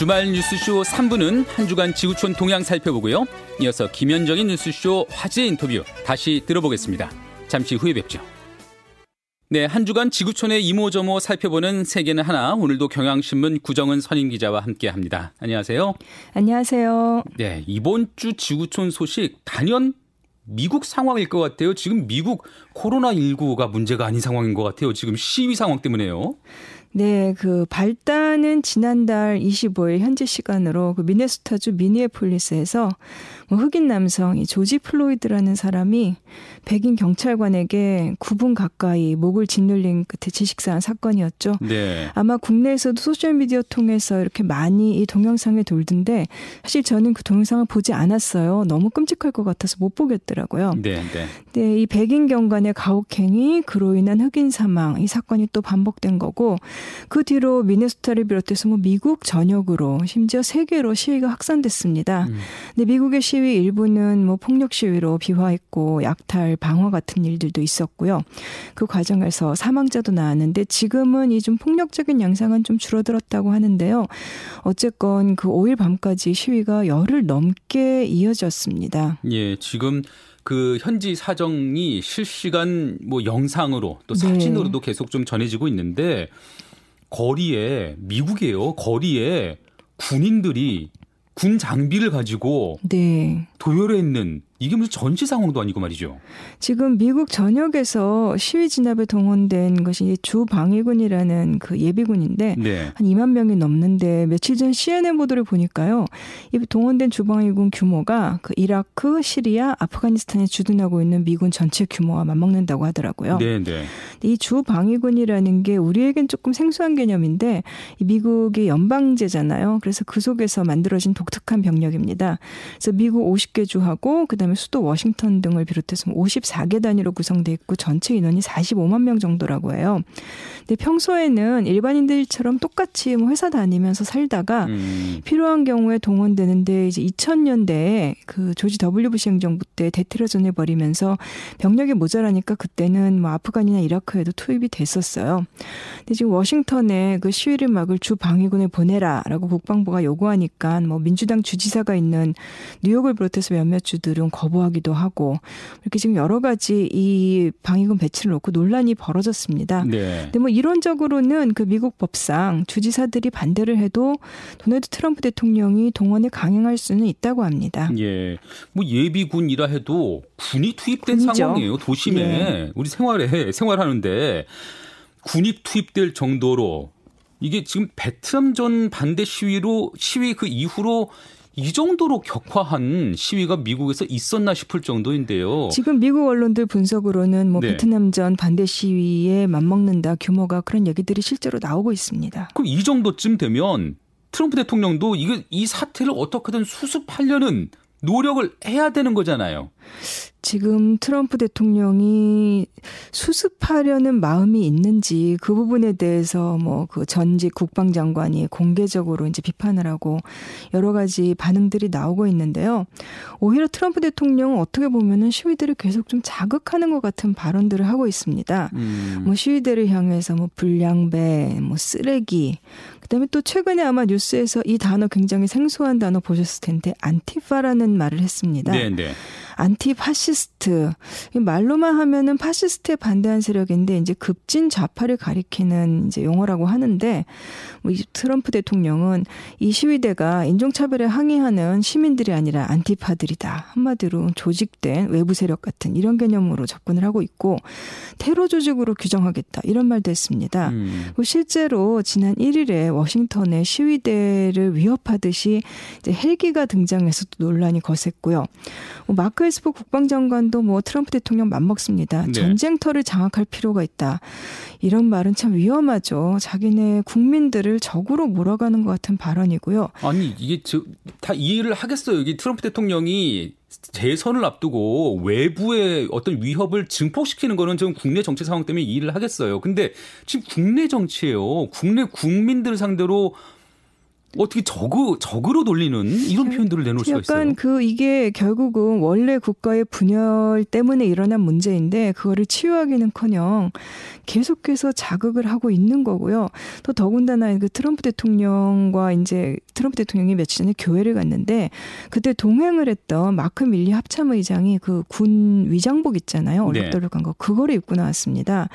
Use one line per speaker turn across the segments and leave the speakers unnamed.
주말 뉴스쇼 3부는 한 주간 지구촌 동향 살펴보고요. 이어서 김현정의 뉴스쇼 화제 인터뷰 다시 들어보겠습니다. 잠시 후에 뵙죠. 네, 한 주간 지구촌의 이모저모 살펴보는 세계는 하나. 오늘도 경향신문 구정은 선임 기자와 함께 합니다. 안녕하세요.
안녕하세요.
네, 이번 주 지구촌 소식 단연 미국 상황일 것 같아요. 지금 미국 코로나19가 문제가 아닌 상황인 것 같아요. 지금 시위 상황 때문에요.
네, 그 발단은 지난달 25일 현지 시간으로 그 미네소타주 미니애폴리스에서 뭐 흑인 남성 이 조지 플로이드라는 사람이 백인 경찰관에게 9분 가까이 목을 짓눌린 끝에 질식사한 사건이었죠.
네.
아마 국내에서도 소셜 미디어 통해서 이렇게 많이 이 동영상이 돌던데 사실 저는 그 동영상을 보지 않았어요. 너무 끔찍할 것 같아서 못 보겠더라고요.
네, 네.
네, 이 백인 경관의 가혹행위 그로 인한 흑인 사망 이 사건이 또 반복된 거고 그 뒤로 미네소타를 비롯해서 뭐 미국 전역으로 심지어 세계로 시위가 확산됐습니다. 음. 근데 미국의 시위 일부는 뭐 폭력 시위로 비화했고 약탈, 방화 같은 일들도 있었고요. 그 과정에서 사망자도 나왔는데 지금은 이 좀 폭력적인 양상은 좀 줄어들었다고 하는데요. 어쨌건 그 5일 밤까지 시위가 열흘 넘게 이어졌습니다.
예, 지금 그 현지 사정이 실시간 뭐 영상으로 또 사진으로도 네. 계속 좀 전해지고 있는데 거리에 미국이에요. 거리에 군인들이 군 장비를 가지고 네. 도열해 있는 이게 무슨 전시 상황도 아니고 말이죠.
지금 미국 전역에서 시위 진압에 동원된 것이 주 방위군이라는 그 예비군인데 네. 한 2만 명이 넘는데 며칠 전 CNN 보도를 보니까요. 이 동원된 주방위군 규모가 그 이라크, 시리아, 아프가니스탄에 주둔하고 있는 미군 전체 규모와 맞먹는다고 하더라고요.
네, 네.
이 주방위군이라는 게 우리에겐 조금 생소한 개념인데 이 미국이 연방제잖아요. 그래서 그 속에서 만들어진 독특한 병력입니다. 그래서 미국 50개 주하고 그다음에 그다음에 수도 워싱턴 등을 비롯해서 54개 단위로 구성돼 있고 전체 인원이 45만 명 정도라고 해요. 근데 평소에는 일반인들처럼 똑같이 뭐 회사 다니면서 살다가 음. 필요한 경우에 동원되는데 이제 2000년대에 그 조지 W 부시 행정부 때 대테러전을 벌이면서 병력이 모자라니까 그때는 뭐 아프간이나 이라크에도 투입이 됐었어요. 근데 지금 워싱턴에 그 시위를 막을 주 방위군을 보내라라고 국방부가 요구하니까 뭐 민주당 주지사가 있는 뉴욕을 비롯해 서 몇몇 주들은 거부하기도 하고 이렇게 지금 여러 가지 이 방위군 배치를 놓고 논란이 벌어졌습니다. 네. 근데 뭐 이론적으로는 그 미국 법상 주지사들이 반대를 해도 도널드 트럼프 대통령이 동원에 강행할 수는 있다고 합니다.
예. 뭐 예비군이라 해도 군이 투입된 군이죠. 상황이에요. 도심에 예. 우리 생활에 생활하는데 군이 투입될 정도로 이게 지금 베트남 전 반대 시위로 시위 그 이후로 이 정도로 격화한 시위가 미국에서 있었나 싶을 정도인데요.
지금 미국 언론들 분석으로는 뭐 네. 베트남전 반대 시위에 맞먹는다 규모가 그런 얘기들이 실제로 나오고 있습니다.
그럼 이 정도쯤 되면 트럼프 대통령도 이거 이 사태를 어떻게든 수습하려는 노력을 해야 되는 거잖아요.
지금 트럼프 대통령이 수습하려는 마음이 있는지 그 부분에 대해서 뭐 그 전직 국방장관이 공개적으로 이제 비판을 하고 여러 가지 반응들이 나오고 있는데요. 오히려 트럼프 대통령은 어떻게 보면은 시위대를 계속 좀 자극하는 것 같은 발언들을 하고 있습니다. 음. 뭐 시위대를 향해서 뭐 불량배, 뭐 쓰레기, 그다음에 또 최근에 아마 뉴스에서 이 단어 굉장히 생소한 단어 보셨을 텐데 안티파라는 말을 했습니다. 네, 네. 안티파시스트. 말로만 하면은 파시스트에 반대한 세력인데 이제 급진 좌파를 가리키는 이제 용어라고 하는데 뭐 트럼프 대통령은 이 시위대가 인종차별에 항의하는 시민들이 아니라 안티파들이다. 한마디로 조직된 외부 세력 같은 이런 개념으로 접근을 하고 있고 테러 조직으로 규정하겠다. 이런 말도 했습니다. 음. 실제로 지난 1일에 워싱턴에 시위대를 위협하듯이 이제 헬기가 등장해서 도 논란이 거셌고요. 뭐 마크 에스 퍼 국방장관도 뭐 트럼프 대통령 맞먹습니다. 네. 전쟁터를 장악할 필요가 있다. 이런 말은 참 위험하죠. 자기네 국민들을 적으로 몰아가는 것 같은 발언이고요.
아니 이게 저, 다 이해를 하겠어요. 이게 트럼프 대통령이 재선을 앞두고 외부의 어떤 위협을 증폭시키는 거는 좀 국내 정치 상황 때문에 이해를 하겠어요. 근데 지금 국내 정치예요. 국내 국민들 상대로 어떻게 적으, 적으로 돌리는 이런 표현들을 내놓을 수가 있어요?
약간 그 이게 결국은 원래 국가의 분열 때문에 일어난 문제인데 그거를 치유하기는커녕 계속해서 자극을 하고 있는 거고요. 또 더군다나 그 트럼프 대통령과 이제 트럼프 대통령이 며칠 전에 교회를 갔는데 그때 동행을 했던 마크 밀리 합참 의장이 그 군 위장복 있잖아요. 얼룩덜룩한 거 그거를 입고 나왔습니다.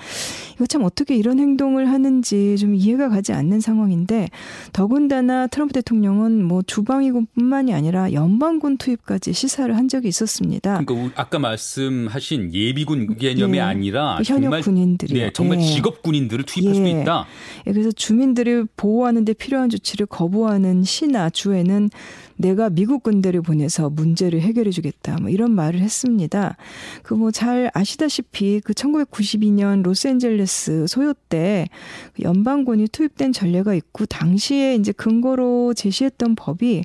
이거 참 어떻게 이런 행동을 하는지 좀 이해가 가지 않는 상황인데 더군다나 트럼프 대통령은 뭐 주방위군뿐만이 아니라 연방군 투입까지 시사를 한 적이 있었습니다.
그러니까 아까 말씀하신 예비군 개념이 예. 아니라
현역 정말, 군인들이
네, 정말 예. 직업 군인들을 투입할 예. 수도 있다.
예, 그래서 주민들을 보호하는 데 필요한 조치를 거부하는 시나 주에는 내가 미국 군대를 보내서 문제를 해결해 주겠다. 뭐 이런 말을 했습니다. 그 뭐 잘 아시다시피 그 1992년 로스앤젤레스 소요 때그 연방군이 투입된 전례가 있고 당시에 이제 근거로 제시했던 법이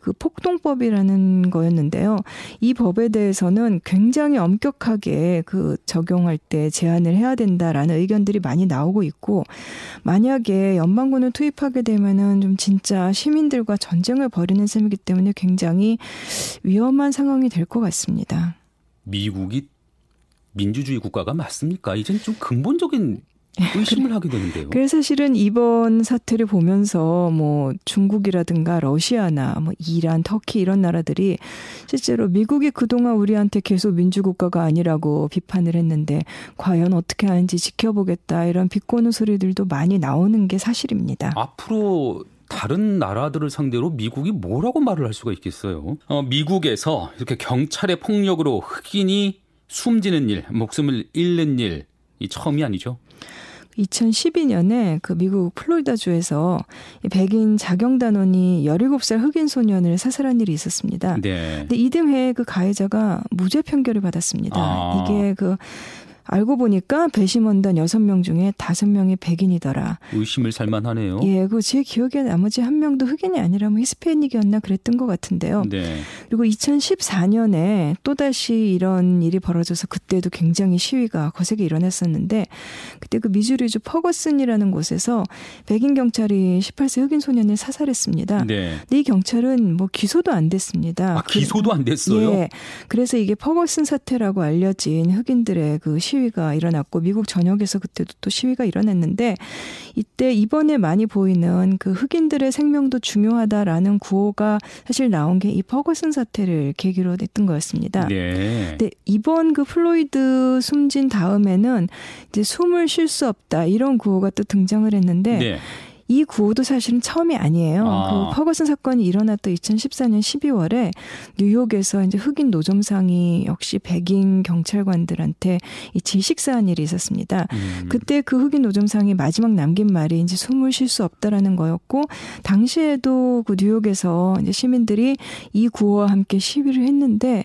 그 폭동법이라는 거였는데요. 이 법에 대해서는 굉장히 엄격하게 그 적용할 때 제한을 해야 된다라는 의견들이 많이 나오고 있고 만약에 연방군을 투입하게 되면은 좀 진짜 시민들과 전쟁을 벌이는 셈 이기 때문에 굉장히 위험한 상황이 될 것 같습니다.
미국이 민주주의 국가가 맞습니까? 이젠 좀 근본적인 의심을 하게 되는데요.
그래서 사실은 이번 사태를 보면서 뭐 중국이라든가 러시아나 뭐 이란, 터키 이런 나라들이 실제로 미국이 그동안 우리한테 계속 민주국가가 아니라고 비판을 했는데 과연 어떻게 하는지 지켜보겠다 이런 비꼬는 소리들도 많이 나오는 게 사실입니다.
앞으로 다른 나라들을 상대로 미국이 뭐라고 말을 할 수가 있겠어요? 어, 미국에서 이렇게 경찰의 폭력으로 흑인이 숨지는 일, 목숨을 잃는 일, 이 처음이 아니죠.
2012년에 그 미국 플로리다주에서 백인 자경단원이 17살 흑인 소년을 사살한 일이 있었습니다. 네. 근데 이 등의 그 가해자가 무죄 판결을 받았습니다. 아. 이게 그 알고 보니까 배심원단 6명 중에 5명이 백인이더라.
의심을 살만하네요.
예, 그 제 기억에 나머지 한 명도 흑인이 아니라 뭐 히스패닉이었나 그랬던 것 같은데요. 네. 그리고 2014년에 또다시 이런 일이 벌어져서 그때도 굉장히 시위가 거세게 일어났었는데 그때 그 미주리주 퍼거슨이라는 곳에서 백인 경찰이 18세 흑인 소년을 사살했습니다. 네. 근데 이 경찰은 뭐 기소도 안 됐습니다.
아, 기소도 안 됐어요?
예. 그래서 이게 퍼거슨 사태라고 알려진 흑인들의 그 시위 시위가 일어났고 미국 전역에서 그때도 또 시위가 일어났는데 이때 이번에 많이 보이는 그 흑인들의 생명도 중요하다라는 구호가 사실 나온 게 이 퍼거슨 사태를 계기로 됐던 거였습니다. 네. 근데 이번 그 플로이드 숨진 다음에는 이제 숨을 쉴 수 없다 이런 구호가 또 등장을 했는데 네. 이 구호도 사실은 처음이 아니에요. 아. 그 퍼거슨 사건이 일어났던 2014년 12월에 뉴욕에서 이제 흑인 노점상이 역시 백인 경찰관들한테 이 질식사한 일이 있었습니다. 음. 그때 그 흑인 노점상이 마지막 남긴 말이 이제 숨을 쉴 수 없다라는 거였고 당시에도 그 뉴욕에서 이제 시민들이 이 구호와 함께 시위를 했는데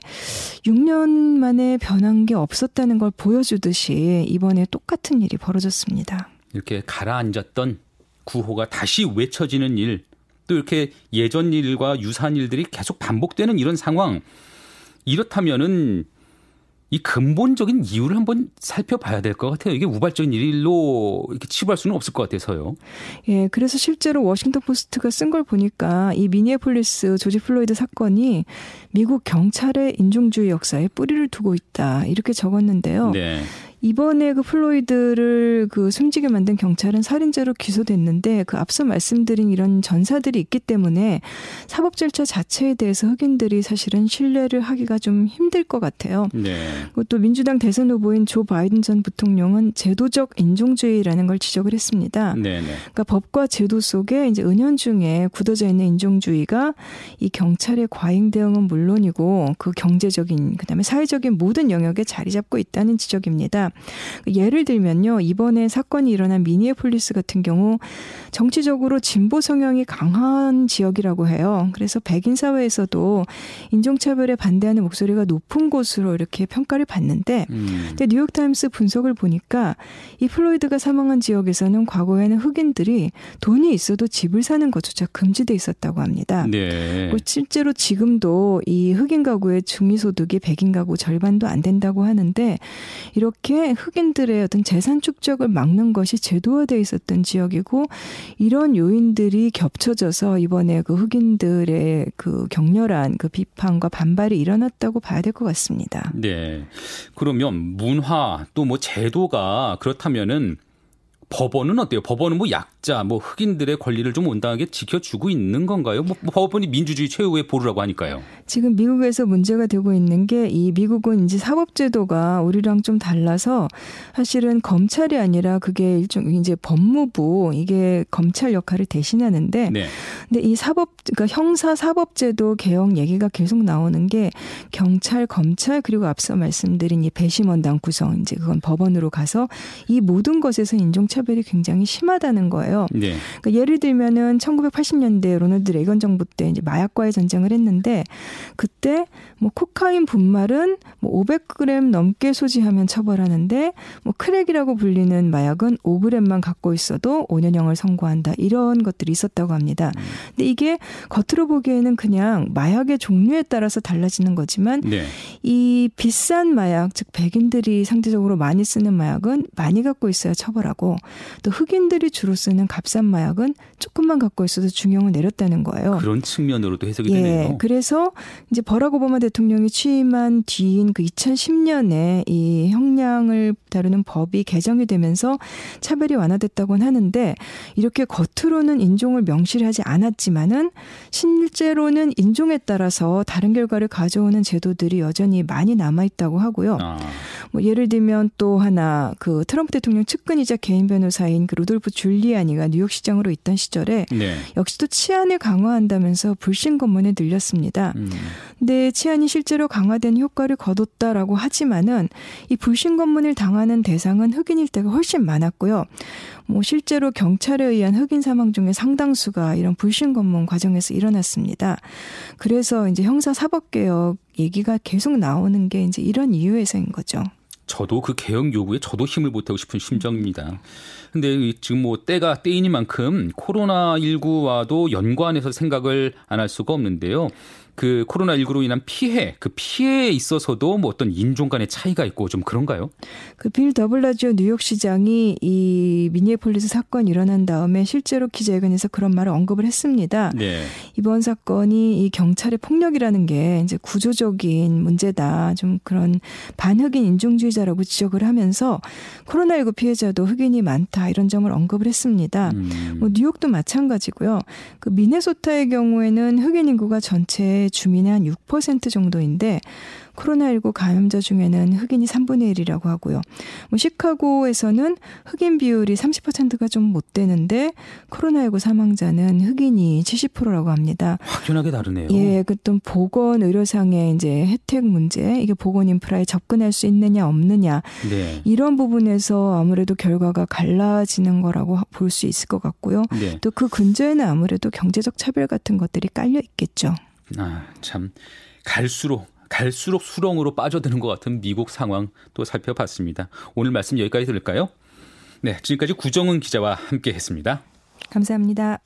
6년 만에 변한 게 없었다는 걸 보여주듯이 이번에 똑같은 일이 벌어졌습니다.
이렇게 가라앉았던 구호가 다시 외쳐지는 일, 또 이렇게 예전 일과 유사한 일들이 계속 반복되는 이런 상황, 이렇다면은 이 근본적인 이유를 한번 살펴봐야 될 것 같아요. 이게 우발적인 일로 이렇게 치부할 수는 없을 것 같아서요.
예, 그래서 실제로 워싱턴 포스트가 쓴 걸 보니까 이 미니애폴리스 조지 플로이드 사건이 미국 경찰의 인종주의 역사에 뿌리를 두고 있다 이렇게 적었는데요. 네. 이번에 그 플로이드를 그 숨지게 만든 경찰은 살인죄로 기소됐는데 그 앞서 말씀드린 이런 전사들이 있기 때문에 사법 절차 자체에 대해서 흑인들이 사실은 신뢰를 하기가 좀 힘들 것 같아요. 네. 또 민주당 대선 후보인 조 바이든 전 부통령은 제도적 인종주의라는 걸 지적을 했습니다. 네, 네. 그러니까 법과 제도 속에 이제 은연중에 굳어져 있는 인종주의가 이 경찰의 과잉 대응은 물론이고 그 경제적인 그다음에 사회적인 모든 영역에 자리 잡고 있다는 지적입니다. 예를 들면요. 이번에 사건이 일어난 미니애폴리스 같은 경우 정치적으로 진보 성향이 강한 지역이라고 해요. 그래서 백인 사회에서도 인종차별에 반대하는 목소리가 높은 곳으로 이렇게 평가를 받는데 음. 근데 뉴욕타임스 분석을 보니까 이 플로이드가 사망한 지역에서는 과거에는 흑인들이 돈이 있어도 집을 사는 것조차 금지돼 있었다고 합니다. 네. 실제로 지금도 이 흑인 가구의 중위소득이 백인 가구 절반도 안 된다고 하는데 이렇기 때문에 흑인들의 어떤 재산 축적을 막는 것이 제도화돼 있었던 지역이고 이런 요인들이 겹쳐져서 이번에 그 흑인들의 그 격렬한 그 비판과 반발이 일어났다고 봐야 될 것 같습니다.
네. 그러면 문화 또 뭐 제도가 그렇다면은 법원은 어때요? 법원은 뭐 약자, 뭐 흑인들의 권리를 좀 온당하게 지켜주고 있는 건가요? 뭐 법원이 민주주의 최후의 보루라고 하니까요.
지금 미국에서 문제가 되고 있는 게 이 미국은 이제 사법제도가 우리랑 좀 달라서 사실은 검찰이 아니라 그게 일종 이제 법무부 이게 검찰 역할을 대신하는데 네. 근데 이 사법 그러니까 형사 사법제도 개혁 얘기가 계속 나오는 게 경찰, 검찰 그리고 앞서 말씀드린 이 배심원당 구성 이제 그건 법원으로 가서 이 모든 것에서 인종차 별이 굉장히 심하다는 거예요. 네. 그러니까 예를 들면은 1980년대 로널드 레이건 정부 때 이제 마약과의 전쟁을 했는데 그때 뭐 코카인 분말은 뭐 500g 넘게 소지하면 처벌하는데 뭐 crack이라고 불리는 마약은 5g만 갖고 있어도 5년형을 선고한다. 이런 것들이 있었다고 합니다. 음. 근데 이게 겉으로 보기에는 그냥 마약의 종류에 따라서 달라지는 거지만 네. 이 비싼 마약 즉 백인들이 상대적으로 많이 쓰는 마약은 많이 갖고 있어야 처벌하고 또 흑인들이 주로 쓰는 값싼 마약은 조금만 갖고 있어도 중형을 내렸다는 거예요.
그런 측면으로도 해석이 예, 되네요.
그래서 이제 버락 오바마 대통령이 취임한 뒤인 그 2010년에 이 형량을 다루는 법이 개정이 되면서 차별이 완화됐다고는 하는데 이렇게 겉으로는 인종을 명시하지 않았지만은 실제로는 인종에 따라서 다른 결과를 가져오는 제도들이 여전히 많이 남아 있다고 하고요. 아. 뭐 예를 들면 또 하나 그 트럼프 대통령 측근이자 개인 변호 사인 그 루돌프 줄리아니가 뉴욕시장으로 있던 시절에 네. 역시 또 치안을 강화한다면서 불신 검문에 들렸습니다. 음. 근데 치안이 실제로 강화된 효과를 거뒀다라고 하지만은 이 불신 검문을 당하는 대상은 흑인일 때가 훨씬 많았고요. 뭐 실제로 경찰에 의한 흑인 사망 중에 상당수가 이런 불신 검문 과정에서 일어났습니다. 그래서 이제 형사 사법 개혁 얘기가 계속 나오는 게 이제 이런 이유에서인 거죠.
저도 그 개혁 요구에 저도 힘을 보태고 싶은 심정입니다. 근데 지금 뭐 때가 때이니만큼 코로나19와도 연관해서 생각을 안 할 수가 없는데요. 그 코로나19로 인한 피해, 그 피해에 있어서도 뭐 어떤 인종 간의 차이가 있고 좀 그런가요?
그 빌 더블라지오 뉴욕시장이 이 미니애폴리스 사건 일어난 다음에 실제로 기자회견에서 그런 말을 언급을 했습니다. 네. 이번 사건이 이 경찰의 폭력이라는 게 이제 구조적인 문제다. 좀 그런 반흑인 인종주의자라고 지적을 하면서 코로나19 피해자도 흑인이 많다 이런 점을 언급을 했습니다. 음. 뭐 뉴욕도 마찬가지고요. 그 미네소타의 경우에는 흑인 인구가 전체 주민의 한 6% 정도인데 코로나19 감염자 중에는 흑인이 3분의 1이라고 하고요. 뭐 시카고에서는 흑인 비율이 30%가 좀 못 되는데 코로나19 사망자는 흑인이 70%라고 합니다.
확연하게 다르네요.
예, 그또 보건 의료상의 이제 혜택 문제, 이게 보건 인프라에 접근할 수 있느냐 없느냐 네. 이런 부분에서 아무래도 결과가 갈라지는 거라고 볼 수 있을 것 같고요. 네. 또그 근저에는 아무래도 경제적 차별 같은 것들이 깔려 있겠죠.
아, 참 갈수록 갈수록 수렁으로 빠져드는 것 같은 미국 상황 또 살펴봤습니다. 오늘 말씀 여기까지 들을까요? 네, 지금까지 구정은 기자와 함께했습니다.
감사합니다.